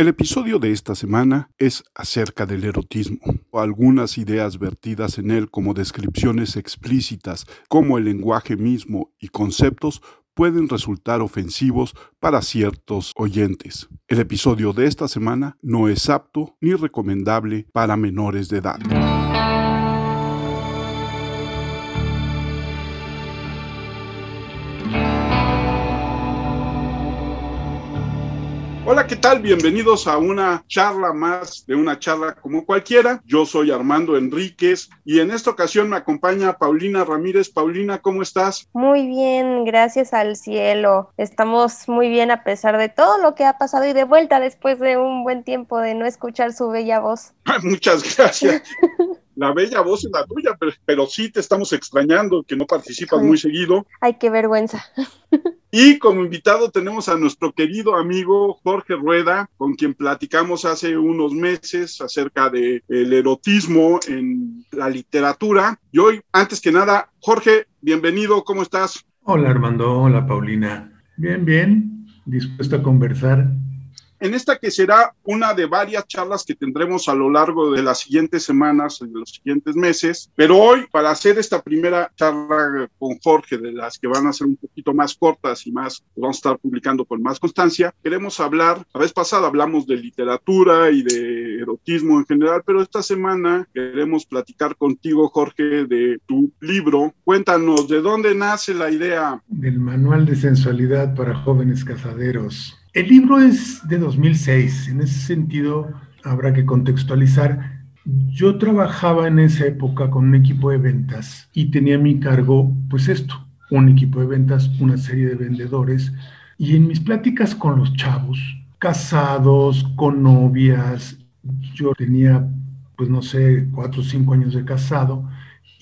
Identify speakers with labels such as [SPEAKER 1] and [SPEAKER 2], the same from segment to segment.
[SPEAKER 1] El episodio de esta semana es acerca del erotismo. Algunas ideas vertidas en él como descripciones explícitas, como el lenguaje mismo y conceptos pueden resultar ofensivos para ciertos oyentes. El episodio de esta semana no es apto ni recomendable para menores de edad. ¿Qué tal? Bienvenidos a una charla más de una charla como cualquiera. Yo soy Armando Enríquez y en esta ocasión me acompaña Paulina Ramírez. Paulina, ¿cómo estás?
[SPEAKER 2] Muy bien, gracias al cielo. Estamos muy bien a pesar de todo lo que ha pasado y de vuelta después de un buen tiempo de no escuchar su bella voz.
[SPEAKER 1] Muchas gracias. la bella voz es la tuya, pero, pero, sí te estamos extrañando, que no participas muy seguido.
[SPEAKER 2] Ay, qué vergüenza.
[SPEAKER 1] Y como invitado tenemos a nuestro querido amigo Jorge Rueda, con quien platicamos hace unos meses acerca del el erotismo en la literatura. Y hoy, antes que nada, Jorge, bienvenido, ¿cómo estás?
[SPEAKER 3] Hola Armando, hola Paulina. Bien, bien, dispuesto a conversar
[SPEAKER 1] en esta que será una de varias charlas que tendremos a lo largo de las siguientes semanas, de los siguientes meses. Pero hoy, para hacer esta primera charla con Jorge, de las que van a ser un poquito más cortas y más, vamos a estar publicando con más constancia, queremos hablar, la vez pasada hablamos de literatura y de erotismo en general, pero esta semana queremos platicar contigo, Jorge, de tu libro. Cuéntanos, ¿de dónde nace la idea?
[SPEAKER 3] Del Manual de Sensualidad para Jóvenes Cazaderos el libro es de 2006, en ese sentido habrá que contextualizar. Yo trabajaba en esa época con un equipo de ventas y tenía a mi cargo, pues esto, un equipo de ventas, una serie de vendedores. Y en mis pláticas con los chavos, casados, con novias, yo tenía, pues no sé, cuatro o cinco años de casado,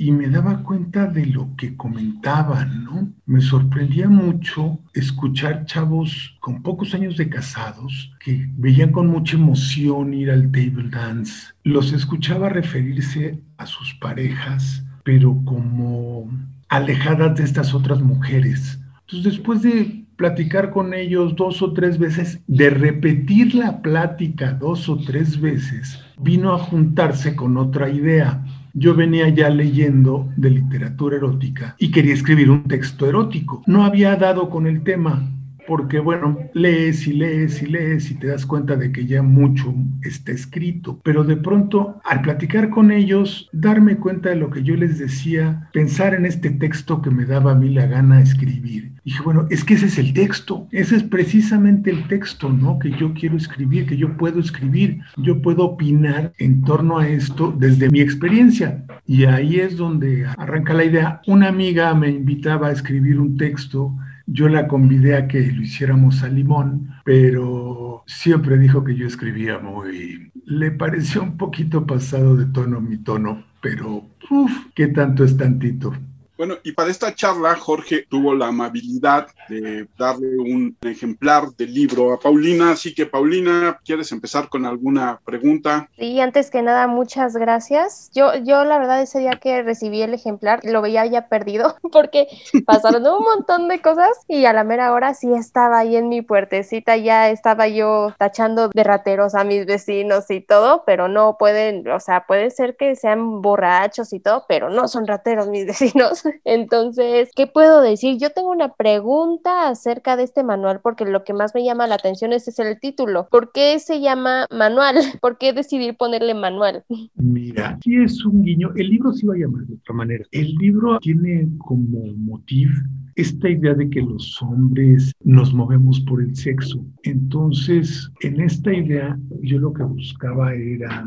[SPEAKER 3] y me daba cuenta de lo que comentaban, ¿no? Me sorprendía mucho escuchar chavos con pocos años de casados que veían con mucha emoción ir al table dance. Los escuchaba referirse a sus parejas, pero como alejadas de estas otras mujeres. Entonces, después de platicar con ellos dos o tres veces, de repetir la plática dos o tres veces, vino a juntarse con otra idea yo venía ya leyendo de literatura erótica y quería escribir un texto erótico. No había dado con el tema, porque bueno, lees y lees y lees y te das cuenta de que ya mucho está escrito, pero de pronto al platicar con ellos, darme cuenta de lo que yo les decía, pensar en este texto que me daba a mí la gana escribir. Dije, bueno, es que ese es el texto, ese es precisamente el texto, ¿no? Que yo quiero escribir, que yo puedo escribir, yo puedo opinar en torno a esto desde mi experiencia. Y ahí es donde arranca la idea. Una amiga me invitaba a escribir un texto yo la convidé a que lo hiciéramos a limón, pero siempre dijo que yo escribía muy... Le pareció un poquito pasado de tono mi tono, pero uff, ¿qué tanto es tantito?
[SPEAKER 1] Bueno, y para esta charla, Jorge tuvo la amabilidad de darle un ejemplar del libro a Paulina. Así que, Paulina, ¿quieres empezar con alguna pregunta?
[SPEAKER 2] Sí, antes que nada, muchas gracias. Yo, yo la verdad, ese día que recibí el ejemplar, lo veía ya perdido porque pasaron un montón de cosas y a la mera hora sí estaba ahí en mi puertecita, ya estaba yo tachando de rateros a mis vecinos y todo, pero no pueden, o sea, puede ser que sean borrachos y todo, pero no son rateros mis vecinos. Entonces, ¿qué puedo decir? Yo tengo una pregunta acerca de este manual porque lo que más me llama la atención es, el título. ¿Por qué se llama manual? ¿Por qué decidir ponerle manual?
[SPEAKER 3] Mira, sí es un guiño. El libro sí va a llamar de otra manera. El libro tiene como motivo esta idea de que los hombres nos movemos por el sexo. Entonces, en esta idea, yo lo que buscaba era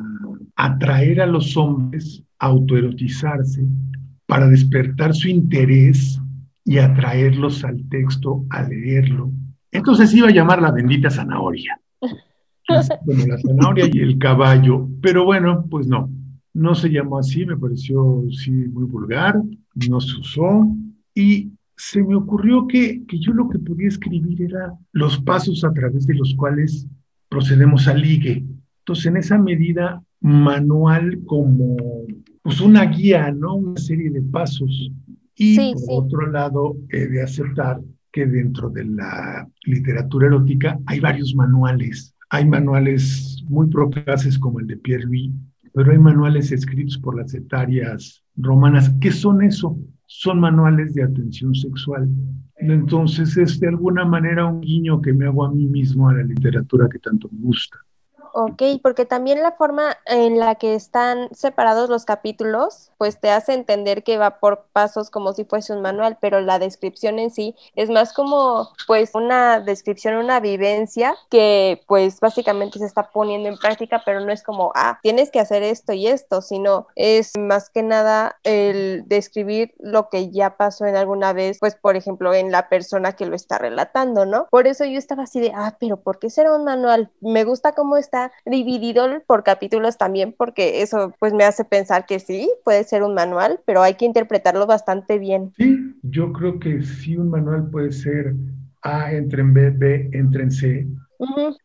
[SPEAKER 3] atraer a los hombres a autoerotizarse para despertar su interés y atraerlos al texto, a leerlo. Entonces iba a llamar la bendita zanahoria. Como la zanahoria y el caballo. Pero bueno, pues no, no se llamó así, me pareció sí muy vulgar, no se usó. Y se me ocurrió que, que yo lo que podía escribir era los pasos a través de los cuales procedemos al ligue. Entonces, en esa medida, manual como pues una guía, ¿no? Una serie de pasos. Y por otro lado, he de aceptar que dentro de la literatura erótica hay varios manuales. Hay manuales muy procaces como el de Pierre Louis, pero hay manuales escritos por las etarias romanas. ¿Qué son eso? Son manuales de atención sexual. Entonces es de alguna manera un guiño que me hago a mí mismo a la literatura que tanto me gusta.
[SPEAKER 2] Ok, porque también la forma en la que están separados los capítulos, pues te hace entender que va por pasos como si fuese un manual, pero la descripción en sí es más como pues una descripción, una vivencia que pues básicamente se está poniendo en práctica, pero no es como, ah, tienes que hacer esto y esto, sino es más que nada el describir lo que ya pasó en alguna vez, pues por ejemplo en la persona que lo está relatando, ¿no? Por eso yo estaba así de, ah, pero ¿por qué será un manual? Me gusta cómo está dividido por capítulos también, porque eso pues me hace pensar que sí, puede ser un manual, pero hay que interpretarlo bastante bien.
[SPEAKER 3] Sí, yo creo que sí un manual puede ser A entre en B, B entre en C,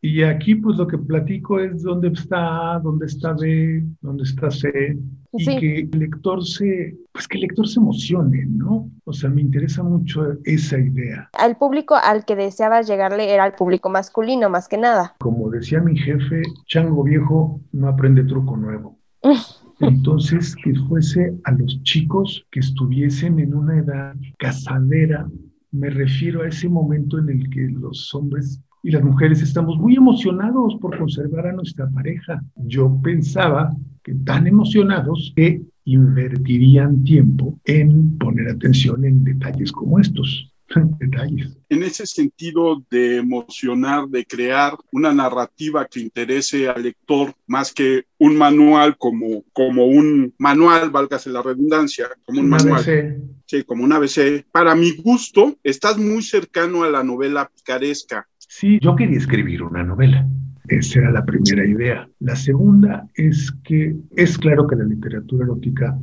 [SPEAKER 3] y aquí pues lo que platico es dónde está A, dónde está B, dónde está C, y que el lector se, pues que el lector se emocione, ¿no? O sea, me interesa mucho esa idea.
[SPEAKER 2] Al público al que deseabas llegarle era el público masculino, más que nada.
[SPEAKER 3] Como decía mi jefe, chango viejo no aprende truco nuevo. Entonces, que fuese a los chicos que estuviesen en una edad casadera, me refiero a ese momento en el que los hombres y las mujeres estamos muy emocionados por conservar a nuestra pareja. Yo pensaba que tan emocionados que invertirían tiempo en poner atención en detalles como estos. detalles.
[SPEAKER 1] En ese sentido de emocionar, de crear una narrativa que interese al lector más que un manual como, como un manual, válgase la redundancia, como un, manual. Sí, como un ABC. Para mi gusto, estás muy cercano a la novela picaresca.
[SPEAKER 3] Sí, yo quería escribir una novela. Esa era la primera idea. La segunda es que es claro que la literatura erótica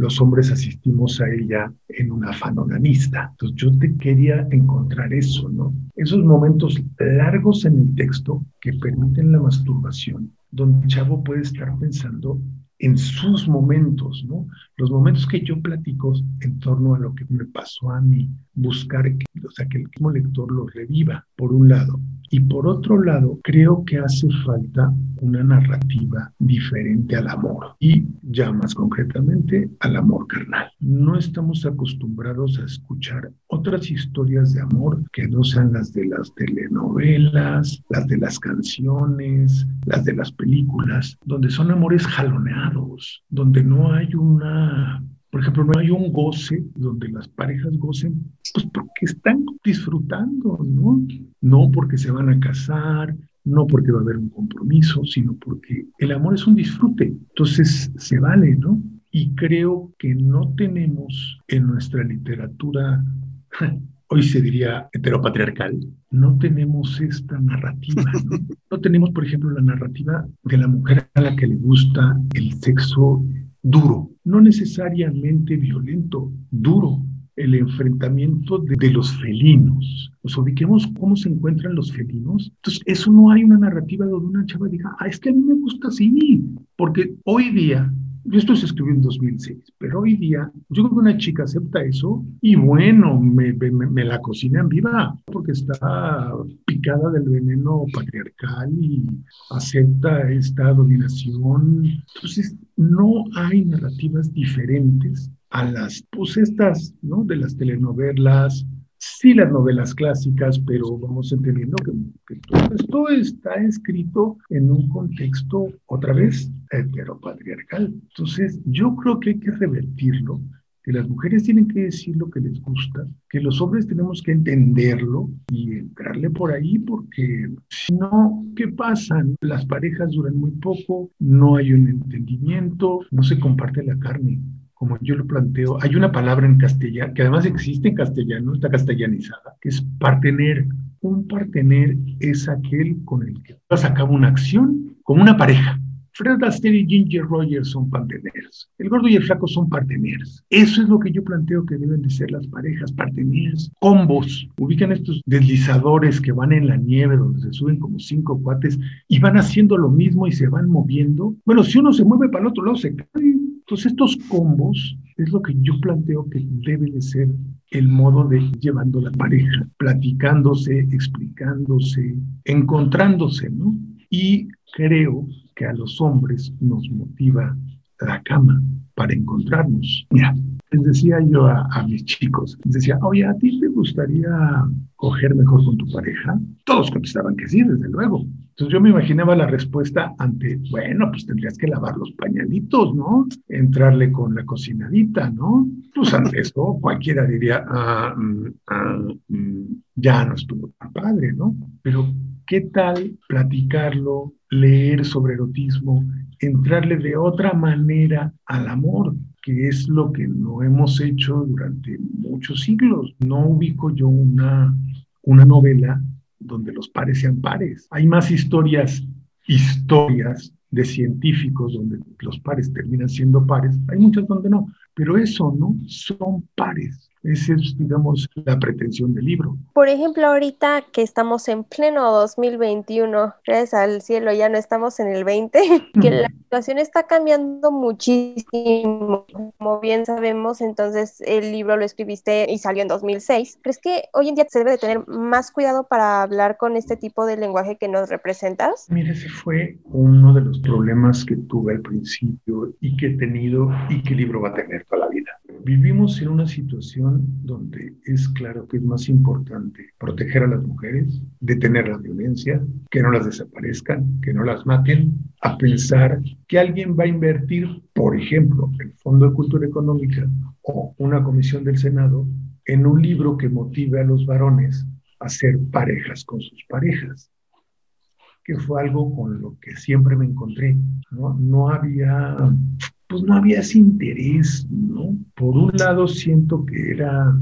[SPEAKER 3] los hombres asistimos a ella en un afán onanista. Entonces yo te quería encontrar eso, ¿no? Esos momentos largos en el texto que permiten la masturbación, donde chavo puede estar pensando en sus momentos, ¿no? Los momentos que yo platico en torno a lo que me pasó a mí, buscar, que, o sea, que el mismo lector lo reviva, por un lado. Y por otro lado, creo que hace falta una narrativa diferente al amor y ya más concretamente al amor carnal. No estamos acostumbrados a escuchar otras historias de amor que no sean las de las telenovelas, las de las canciones, las de las películas, donde son amores jaloneados, donde no hay una por ejemplo, no hay un goce donde las parejas gocen, pues porque están disfrutando, ¿no? No porque se van a casar, no porque va a haber un compromiso, sino porque el amor es un disfrute. Entonces, se vale, ¿no? Y creo que no tenemos en nuestra literatura, hoy se diría heteropatriarcal, no tenemos esta narrativa, ¿no? No tenemos, por ejemplo, la narrativa de la mujer a la que le gusta el sexo duro, no necesariamente violento, duro, el enfrentamiento de, los felinos. Nos ubiquemos cómo se encuentran los felinos. Entonces, eso no hay una narrativa donde una chava diga, ah, es que a mí me gusta así, porque hoy día esto se escribió en 2006, pero hoy día yo creo que una chica acepta eso y bueno, me, me, la cocinan viva porque está picada del veneno patriarcal y acepta esta dominación. Entonces, no hay narrativas diferentes a las, pues estas, ¿no? De las telenovelas, sí las novelas clásicas, pero vamos entendiendo que, todo esto está escrito en un contexto, otra vez, heteropatriarcal. Entonces, yo creo que hay que revertirlo, que las mujeres tienen que decir lo que les gusta, que los hombres tenemos que entenderlo y entrarle por ahí, porque si no, ¿qué pasa? Las parejas duran muy poco, no hay un entendimiento, no se comparte la carne como yo lo planteo, hay una palabra en castellano, que además existe en castellano, está castellanizada, que es partener. Un partener es aquel con el que vas a cabo una acción como una pareja. Fred Astaire y Ginger Rogers son parteneros. El gordo y el flaco son parteneros. Eso es lo que yo planteo que deben de ser las parejas, parteneros, combos. Ubican estos deslizadores que van en la nieve, donde se suben como cinco cuates y van haciendo lo mismo y se van moviendo. Bueno, si uno se mueve para el otro lado, se cae entonces, estos combos es lo que yo planteo que debe de ser el modo de llevando la pareja, platicándose, explicándose, encontrándose, ¿no? Y creo que a los hombres nos motiva la cama para encontrarnos. Mira, les decía yo a, mis chicos, les decía, oye, ¿a ti te gustaría coger mejor con tu pareja? Todos contestaban que sí, desde luego. Entonces yo me imaginaba la respuesta ante, bueno, pues tendrías que lavar los pañalitos, ¿no? Entrarle con la cocinadita, ¿no? Pues ante esto cualquiera diría, ah, mm, ah, mm, ya no estuvo tan padre, ¿no? Pero ¿qué tal platicarlo, leer sobre erotismo, entrarle de otra manera al amor? que es lo que no hemos hecho durante muchos siglos. No ubico yo una, una novela donde los pares sean pares. Hay más historias, historias de científicos donde los pares terminan siendo pares. Hay muchas donde no, pero eso no son pares. Esa es, digamos, la pretensión del libro.
[SPEAKER 2] Por ejemplo, ahorita que estamos en pleno 2021, gracias al cielo ya no estamos en el 20, que la situación está cambiando muchísimo, como bien sabemos, entonces el libro lo escribiste y salió en 2006. ¿Crees que hoy en día se debe de tener más cuidado para hablar con este tipo de lenguaje que nos representas?
[SPEAKER 3] Mira, ese fue uno de los problemas que tuve al principio y que he tenido y que el libro va a tener toda la vida. Vivimos en una situación donde es claro que es más importante proteger a las mujeres, detener la violencia, que no las desaparezcan, que no las maten, a pensar que alguien va a invertir, por ejemplo, el Fondo de Cultura Económica o una comisión del Senado en un libro que motive a los varones a ser parejas con sus parejas que fue algo con lo que siempre me encontré. No, no había pues no había ese interés, ¿no? Por un lado siento que era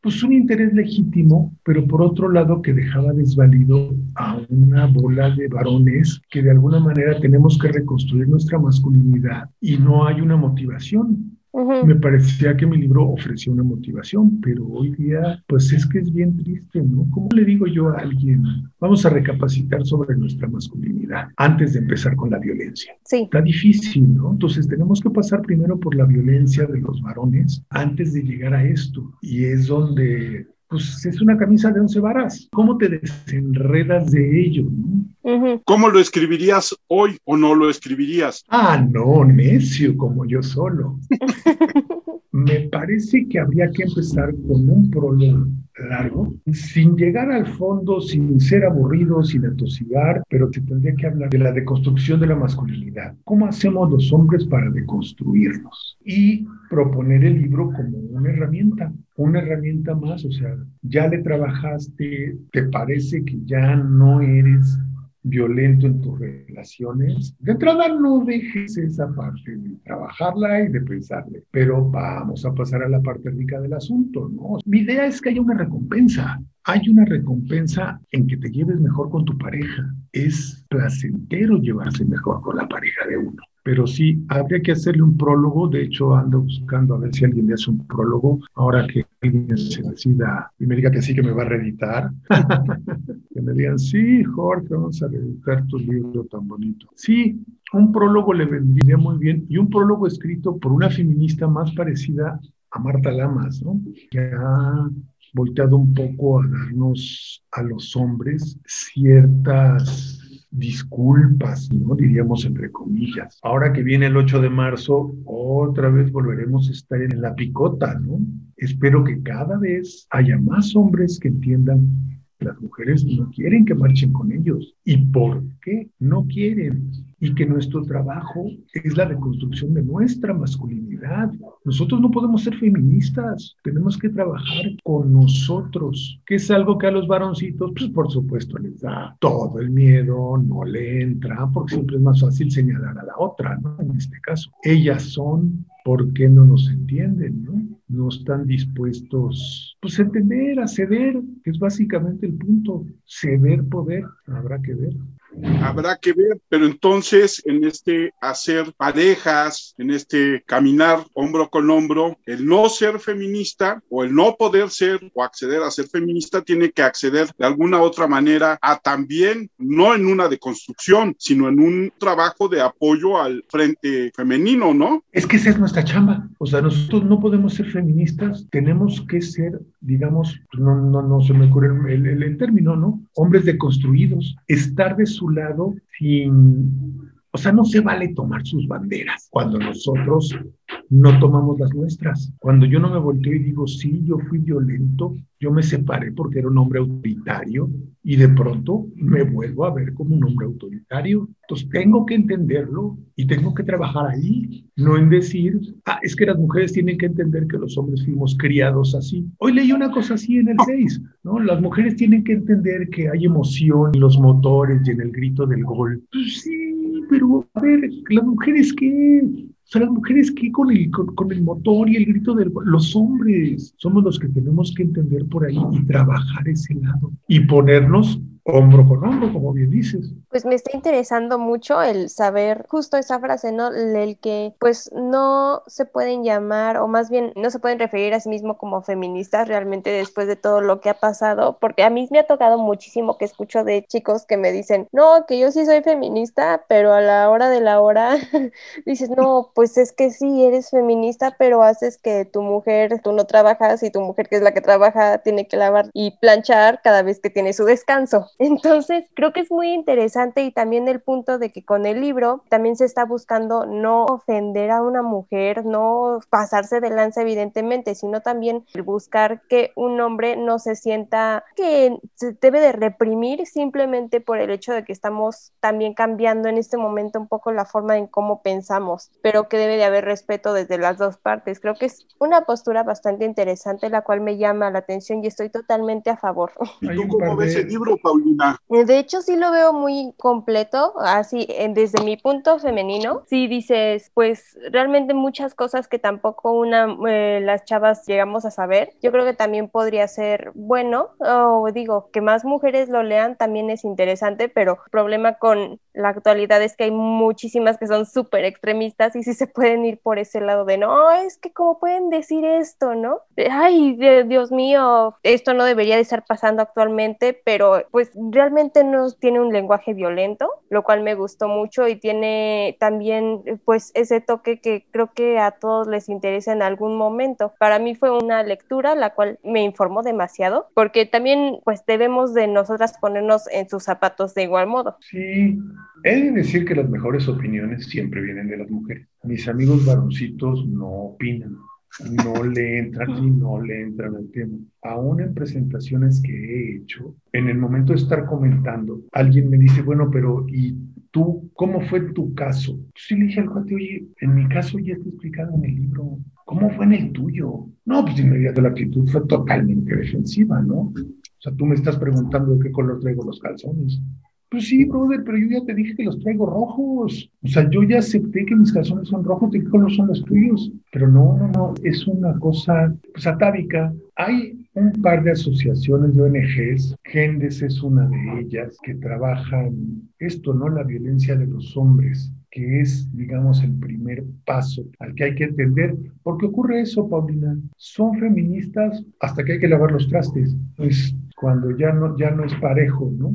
[SPEAKER 3] pues un interés legítimo, pero por otro lado que dejaba desvalido a una bola de varones que de alguna manera tenemos que reconstruir nuestra masculinidad y no hay una motivación. Me parecía que mi libro ofrecía una motivación, pero hoy día, pues es que es bien triste, ¿no? ¿Cómo le digo yo a alguien, vamos a recapacitar sobre nuestra masculinidad antes de empezar con la violencia?
[SPEAKER 2] Sí.
[SPEAKER 3] Está difícil, ¿no? Entonces tenemos que pasar primero por la violencia de los varones antes de llegar a esto. Y es donde pues es una camisa de once varas. ¿Cómo te desenredas de ello?
[SPEAKER 1] ¿Cómo lo escribirías hoy o no lo escribirías?
[SPEAKER 3] Ah, no, necio, como yo solo. Me parece que habría que empezar con un prólogo largo, sin llegar al fondo, sin ser aburrido, sin atosigar, pero se tendría que hablar de la deconstrucción de la masculinidad. ¿Cómo hacemos los hombres para deconstruirnos? Y proponer el libro como una herramienta, una herramienta más, o sea, ya le trabajaste, te parece que ya no eres violento en tus relaciones, de entrada no dejes esa parte de trabajarla y de pensarle, pero vamos a pasar a la parte rica del asunto, ¿no? Mi idea es que haya una recompensa. Hay una recompensa en que te lleves mejor con tu pareja. Es placentero llevarse mejor con la pareja de uno pero sí habría que hacerle un prólogo. De hecho, ando buscando a ver si alguien le hace un prólogo. Ahora que alguien se decida y me diga que sí, que me va a reeditar. que me digan, sí, Jorge, vamos a reeditar tu libro tan bonito. Sí, un prólogo le vendría muy bien y un prólogo escrito por una feminista más parecida a Marta Lamas, ¿no? Que ha volteado un poco a darnos a los hombres ciertas disculpas, ¿no? Diríamos entre comillas. Ahora que viene el 8 de marzo, otra vez volveremos a estar en la picota, ¿no? Espero que cada vez haya más hombres que entiendan las mujeres no quieren que marchen con ellos. ¿Y por qué no quieren? Y que nuestro trabajo es la reconstrucción de nuestra masculinidad. Nosotros no podemos ser feministas, tenemos que trabajar con nosotros, que es algo que a los varoncitos, pues por supuesto, les da todo el miedo, no le entra, porque siempre es más fácil señalar a la otra, ¿no? En este caso, ellas son ¿por qué no nos entienden? ¿no? no están dispuestos pues, a entender, a ceder, que es básicamente el punto, ceder poder, habrá que ver.
[SPEAKER 1] Habrá que ver, pero entonces en este hacer parejas, en este caminar hombro con hombro, el no ser feminista o el no poder ser o acceder a ser feminista tiene que acceder de alguna otra manera a también, no en una deconstrucción, sino en un trabajo de apoyo al frente femenino, ¿no?
[SPEAKER 3] Es que esa es nuestra chamba. O sea, nosotros no podemos ser feministas, tenemos que ser, digamos, no, no, no se me ocurre el, el, el término, ¿no? Hombres deconstruidos, estar de su lado sin, o sea, no se vale tomar sus banderas cuando nosotros no tomamos las nuestras. Cuando yo no me volteo y digo, sí, yo fui violento, yo me separé porque era un hombre autoritario y de pronto me vuelvo a ver como un hombre autoritario. Entonces tengo que entenderlo y tengo que trabajar ahí, no en decir, ah, es que las mujeres tienen que entender que los hombres fuimos criados así. Hoy leí una cosa así en el 6, ¿no? Las mujeres tienen que entender que hay emoción en los motores y en el grito del gol. Pues sí, pero a ver, las mujeres que o sea, las mujeres que con el, con, el motor y el grito de los hombres somos los que tenemos que entender por ahí y trabajar ese lado y ponernos hombro con hombro, como bien dices.
[SPEAKER 2] Pues me está interesando mucho el saber justo esa frase, ¿no? El que pues no se pueden llamar o más bien no se pueden referir a sí mismo como feministas realmente después de todo lo que ha pasado, porque a mí me ha tocado muchísimo que escucho de chicos que me dicen, no, que yo sí soy feminista, pero a la hora de la hora dices, no, pues es que sí, eres feminista, pero haces que tu mujer, tú no trabajas y tu mujer que es la que trabaja tiene que lavar y planchar cada vez que tiene su descanso. Entonces, creo que es muy interesante y también el punto de que con el libro también se está buscando no ofender a una mujer, no pasarse de lanza evidentemente, sino también buscar que un hombre no se sienta que se debe de reprimir simplemente por el hecho de que estamos también cambiando en este momento un poco la forma en cómo pensamos, pero que debe de haber respeto desde las dos partes. Creo que es una postura bastante interesante la cual me llama la atención y estoy totalmente a favor.
[SPEAKER 1] ¿Y tú cómo ves el libro, Paul?
[SPEAKER 2] Eh, de hecho, sí lo veo muy completo, así desde mi punto femenino. Sí dices, pues realmente muchas cosas que tampoco una, eh, las chavas llegamos a saber. Yo creo que también podría ser bueno, o digo, que más mujeres lo lean también es interesante, pero problema con la actualidad es que hay muchísimas que son súper extremistas y sí se pueden ir por ese lado de no, es que cómo pueden decir esto, ¿no? Ay, Dios mío, esto no debería de estar pasando actualmente, pero pues realmente no tiene un lenguaje violento, lo cual me gustó mucho y tiene también pues ese toque que creo que a todos les interesa en algún momento. Para mí fue una lectura la cual me informó demasiado, porque también pues debemos de nosotras ponernos en sus zapatos de igual modo.
[SPEAKER 3] Sí, he de decir que las mejores opiniones siempre vienen de las mujeres. Mis amigos varoncitos no opinan no le entran y no le entran al tema. Aún en presentaciones que he hecho, en el momento de estar comentando, alguien me dice, bueno, pero ¿y tú cómo fue tu caso? Sí le dije al cuate, oye, en mi caso ya está explicado en el libro. ¿Cómo fue en el tuyo? No, pues inmediato la actitud fue totalmente defensiva, ¿no? O sea, tú me estás preguntando de qué color traigo los calzones. Pues sí, brother, pero yo ya te dije que los traigo rojos. O sea, yo ya acepté que mis calzones son rojos, ¿de qué color son los tuyos? Pero no, no, no, es una cosa pues. Hay un par de asociaciones de ONGs, Gendes es una de ellas, que trabajan esto, ¿no? La violencia de los hombres que es, digamos, el primer paso al que hay que entender. ¿Por qué ocurre eso, Paulina? Son feministas hasta que hay que lavar los trastes. Pues cuando ya no, ya no es parejo, ¿no?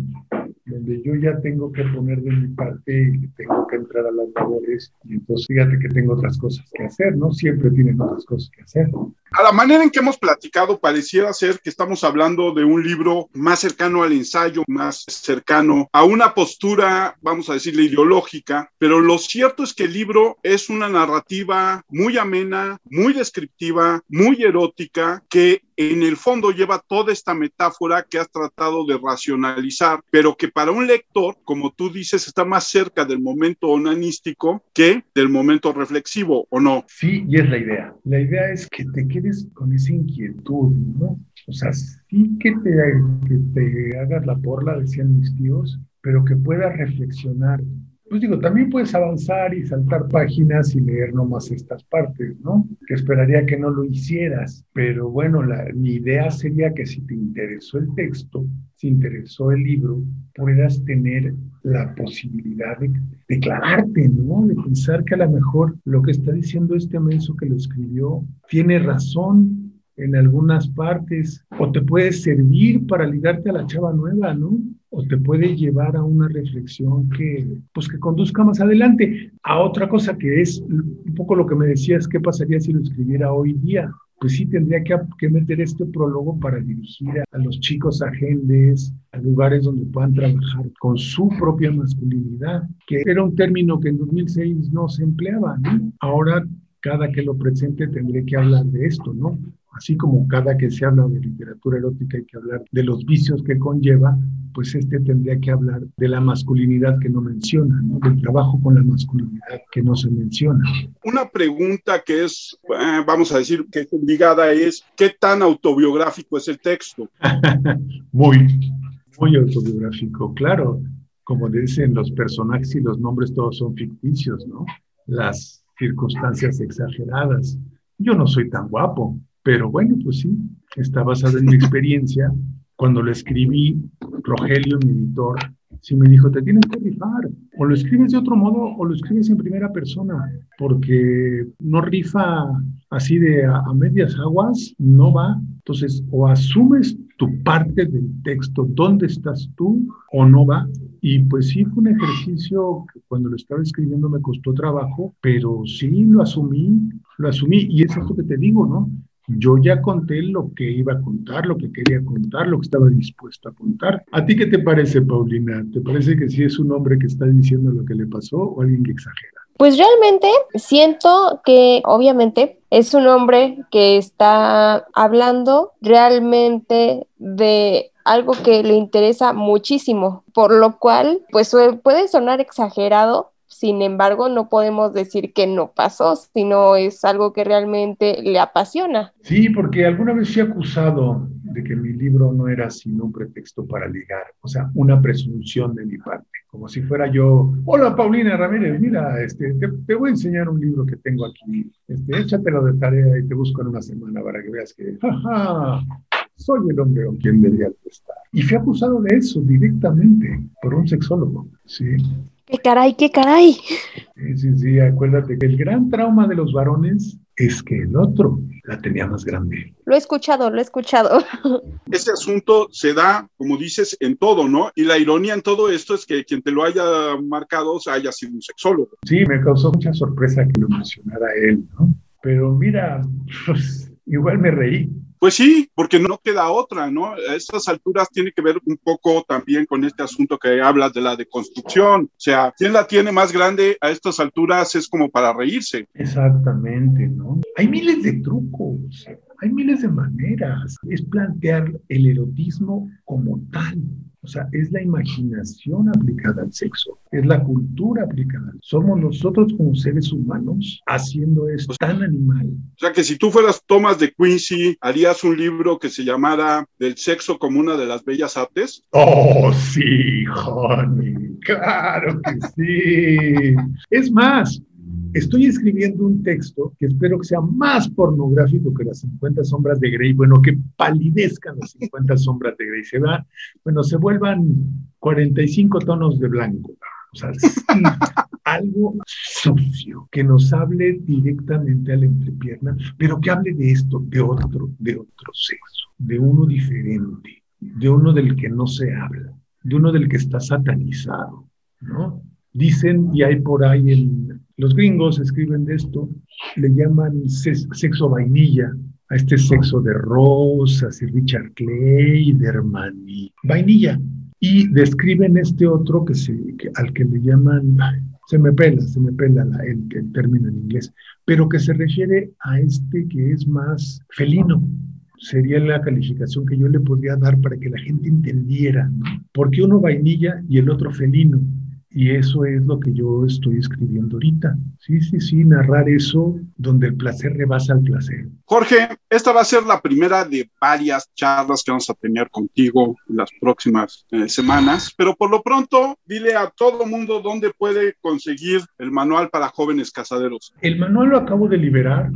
[SPEAKER 3] Donde yo ya tengo que poner de mi parte y tengo que entrar a las labores y entonces fíjate que tengo otras cosas que hacer, ¿no? Siempre tienen otras cosas que hacer.
[SPEAKER 1] A la manera en que hemos platicado, pareciera ser que estamos hablando de un libro más cercano al ensayo, más cercano a una postura, vamos a decirle, ideológica, pero lo cierto es que el libro es una narrativa muy amena, muy descriptiva, muy erótica, que en el fondo lleva toda esta metáfora que has tratado de racionalizar, pero que para un lector, como tú dices, está más cerca del momento onanístico que del momento reflexivo, ¿o no?
[SPEAKER 3] Sí, y es la idea. La idea es que te quedes con esa inquietud, ¿no? O sea, sí que te, hagas la porla, decían mis tíos, pero que puedas reflexionar pues digo, también puedes avanzar y saltar páginas y leer nomás estas partes, ¿no? Que esperaría que no lo hicieras, pero bueno, la, mi idea sería que si te interesó el texto, si interesó el libro, puedas tener la posibilidad de declararte, ¿no? De pensar que a lo mejor lo que está diciendo este menso que lo escribió tiene razón en algunas partes, o te puede servir para ligarte a la chava nueva, ¿no? O te puede llevar a una reflexión que, pues, que conduzca más adelante a otra cosa que es un poco lo que me decías, ¿qué pasaría si lo escribiera hoy día? pues sí tendría que, que, meter este prólogo para dirigir a, los chicos agentes, a lugares donde puedan trabajar con su propia masculinidad, que era un término que en 2006 no se empleaba. Ahora cada que lo presente tendré que hablar de esto, ¿no? Así como cada que se habla de literatura erótica hay que hablar de los vicios que conlleva, pues este tendría que hablar de la masculinidad que no menciona, ¿no? del trabajo con la masculinidad que no se menciona.
[SPEAKER 1] Una pregunta que es, eh, vamos a decir, que es obligada es, ¿qué tan autobiográfico es el texto?
[SPEAKER 3] muy, muy autobiográfico, claro. Como dicen los personajes y los nombres todos son ficticios, ¿no? Las circunstancias exageradas. Yo no soy tan guapo, pero bueno, pues sí, está basado en mi experiencia. Cuando lo escribí, Rogelio, mi editor, sí me dijo, te tienes que rifar. O lo escribes de otro modo o lo escribes en primera persona, porque no rifa así de a, a medias aguas, no va. Entonces, o asumes tu parte del texto, dónde estás tú o no va. Y pues sí fue un ejercicio que cuando lo estaba escribiendo me costó trabajo, pero sí lo asumí, lo asumí. Y es esto que te digo, ¿no? Yo ya conté lo que iba a contar, lo que quería contar, lo que estaba dispuesto a contar. ¿A ti qué te parece, Paulina? ¿Te parece que sí es un hombre que está diciendo lo que le pasó o alguien que exagera?
[SPEAKER 2] Pues realmente siento que obviamente es un hombre que está hablando realmente de algo que le interesa muchísimo, por lo cual pues puede sonar exagerado, sin embargo, no podemos decir que no pasó, sino es algo que realmente le apasiona.
[SPEAKER 3] Sí, porque alguna vez fui acusado de que mi libro no era sino un pretexto para ligar, o sea, una presunción de mi parte, como si fuera yo, hola Paulina Ramírez, mira, este, te, voy a enseñar un libro que tengo aquí, este, échatelo de tarea y te busco en una semana para que veas que, jaja, soy el hombre con quien debería estar. Y fui acusado de eso directamente por un sexólogo, ¿sí?
[SPEAKER 2] ¡Qué caray, qué caray!
[SPEAKER 3] Sí, sí, sí, acuérdate que el gran trauma de los varones es que el otro la tenía más grande.
[SPEAKER 2] Lo he escuchado, lo he escuchado.
[SPEAKER 1] Ese asunto se da, como dices, en todo, ¿no? Y la ironía en todo esto es que quien te lo haya marcado haya sido un sexólogo.
[SPEAKER 3] Sí, me causó mucha sorpresa que lo mencionara él, ¿no? Pero mira, pues igual me reí
[SPEAKER 1] pues sí, porque no queda otra, ¿no? A estas alturas tiene que ver un poco también con este asunto que hablas de la deconstrucción. O sea, quien la tiene más grande a estas alturas es como para reírse.
[SPEAKER 3] Exactamente, ¿no? Hay miles de trucos, hay miles de maneras. Es plantear el erotismo como tal. O sea, es la imaginación aplicada al sexo, es la cultura aplicada. Somos nosotros como seres humanos haciendo esto tan animal.
[SPEAKER 1] O sea, que si tú fueras Thomas de Quincy, harías un libro que se llamara Del sexo como una de las bellas artes.
[SPEAKER 3] Oh, sí, Honey, claro que sí. Es más, Estoy escribiendo un texto que espero que sea más pornográfico que las 50 sombras de Grey, bueno, que palidezcan las 50 sombras de Grey, se va, bueno, se vuelvan 45 tonos de blanco. O sea, algo sucio, que nos hable directamente a la entrepierna, pero que hable de esto, de otro, de otro sexo, de uno diferente, de uno del que no se habla, de uno del que está satanizado, ¿no? Dicen, y hay por ahí en, los gringos escriben de esto, le llaman sexo vainilla, a este sexo de rosas y Richard Clay, de Hermani, vainilla. Y describen este otro que se, al que le llaman, se me pela, se me pela el, el término en inglés, pero que se refiere a este que es más felino, sería la calificación que yo le podría dar para que la gente entendiera, ¿no? ¿Por qué uno vainilla y el otro felino? Y eso es lo que yo estoy escribiendo ahorita. Sí, sí, sí, narrar eso donde el placer rebasa al placer.
[SPEAKER 1] Jorge, esta va a ser la primera de varias charlas que vamos a tener contigo en las próximas eh, semanas, pero por lo pronto dile a todo mundo dónde puede conseguir el manual para jóvenes casaderos.
[SPEAKER 3] El manual lo acabo de liberar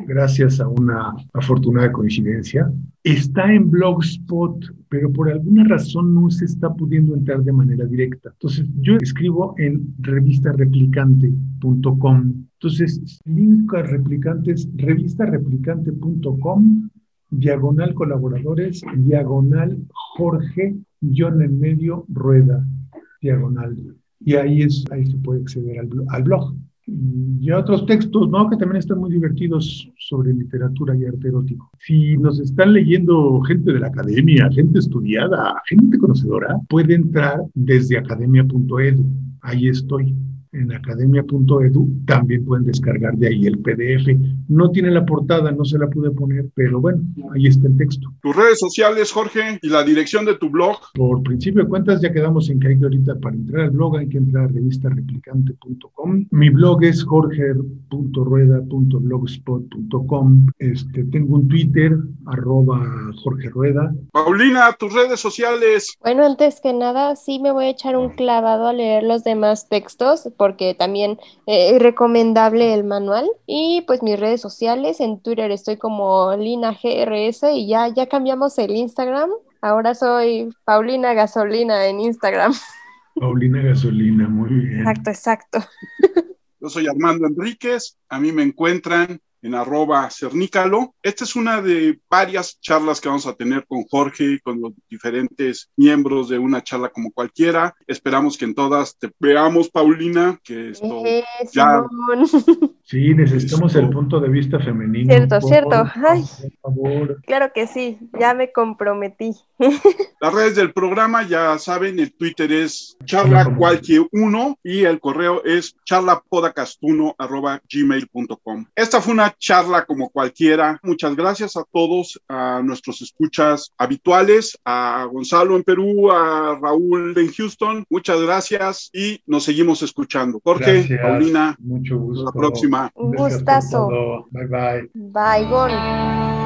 [SPEAKER 3] gracias a una afortunada coincidencia. Está en Blogspot, pero por alguna razón no se está pudiendo entrar de manera directa. Entonces, yo escribo en revistareplicante.com. Entonces, link a replicantes, revistareplicante.com, diagonal colaboradores, diagonal Jorge, guion en medio, rueda, diagonal. Y ahí, es, ahí se puede acceder al, al blog. Y otros textos, ¿no? Que también están muy divertidos sobre literatura y arte erótico. Si nos están leyendo gente de la academia, gente estudiada, gente conocedora, puede entrar desde academia.edu. Ahí estoy en academia.edu, también pueden descargar de ahí el PDF. No tiene la portada, no se la pude poner, pero bueno, ahí está el texto.
[SPEAKER 1] Tus redes sociales, Jorge, y la dirección de tu blog.
[SPEAKER 3] Por principio de cuentas, ya quedamos en que hay que ahorita para entrar al blog hay que entrar a revistareplicante.com. Mi blog es jorge.rueda.blogspot.com. Este, tengo un Twitter, arroba Jorge Rueda.
[SPEAKER 1] Paulina, tus redes sociales.
[SPEAKER 2] Bueno, antes que nada, sí me voy a echar un clavado a leer los demás textos porque también eh, es recomendable el manual. Y pues mis redes sociales, en Twitter estoy como Lina GRS y ya, ya cambiamos el Instagram. Ahora soy Paulina Gasolina en Instagram.
[SPEAKER 3] Paulina Gasolina, muy bien.
[SPEAKER 2] Exacto, exacto.
[SPEAKER 1] Yo soy Armando Enríquez, a mí me encuentran en arroba cernícalo. Esta es una de varias charlas que vamos a tener con Jorge, con los diferentes miembros de una charla como cualquiera. Esperamos que en todas te veamos, Paulina, que esto
[SPEAKER 2] Eh,
[SPEAKER 1] ya
[SPEAKER 2] Simón.
[SPEAKER 3] Sí, necesitamos el punto de vista femenino.
[SPEAKER 2] Cierto,
[SPEAKER 3] por
[SPEAKER 2] cierto. Ay.
[SPEAKER 3] Por favor.
[SPEAKER 2] Claro que sí, ya me comprometí.
[SPEAKER 1] Las redes del programa, ya saben, el Twitter es charla cualquier uno y el correo es charlapodacastuno arroba gmail.com. Esta fue una charla como cualquiera. Muchas gracias a todos, a nuestros escuchas habituales, a Gonzalo en Perú, a Raúl en Houston. Muchas gracias y nos seguimos escuchando. Jorge,
[SPEAKER 3] Gracias.
[SPEAKER 1] Paulina,
[SPEAKER 3] Mucho gusto.
[SPEAKER 1] hasta la próxima.
[SPEAKER 2] Un gustazo.
[SPEAKER 3] Bye bye.
[SPEAKER 2] Bye, Gon.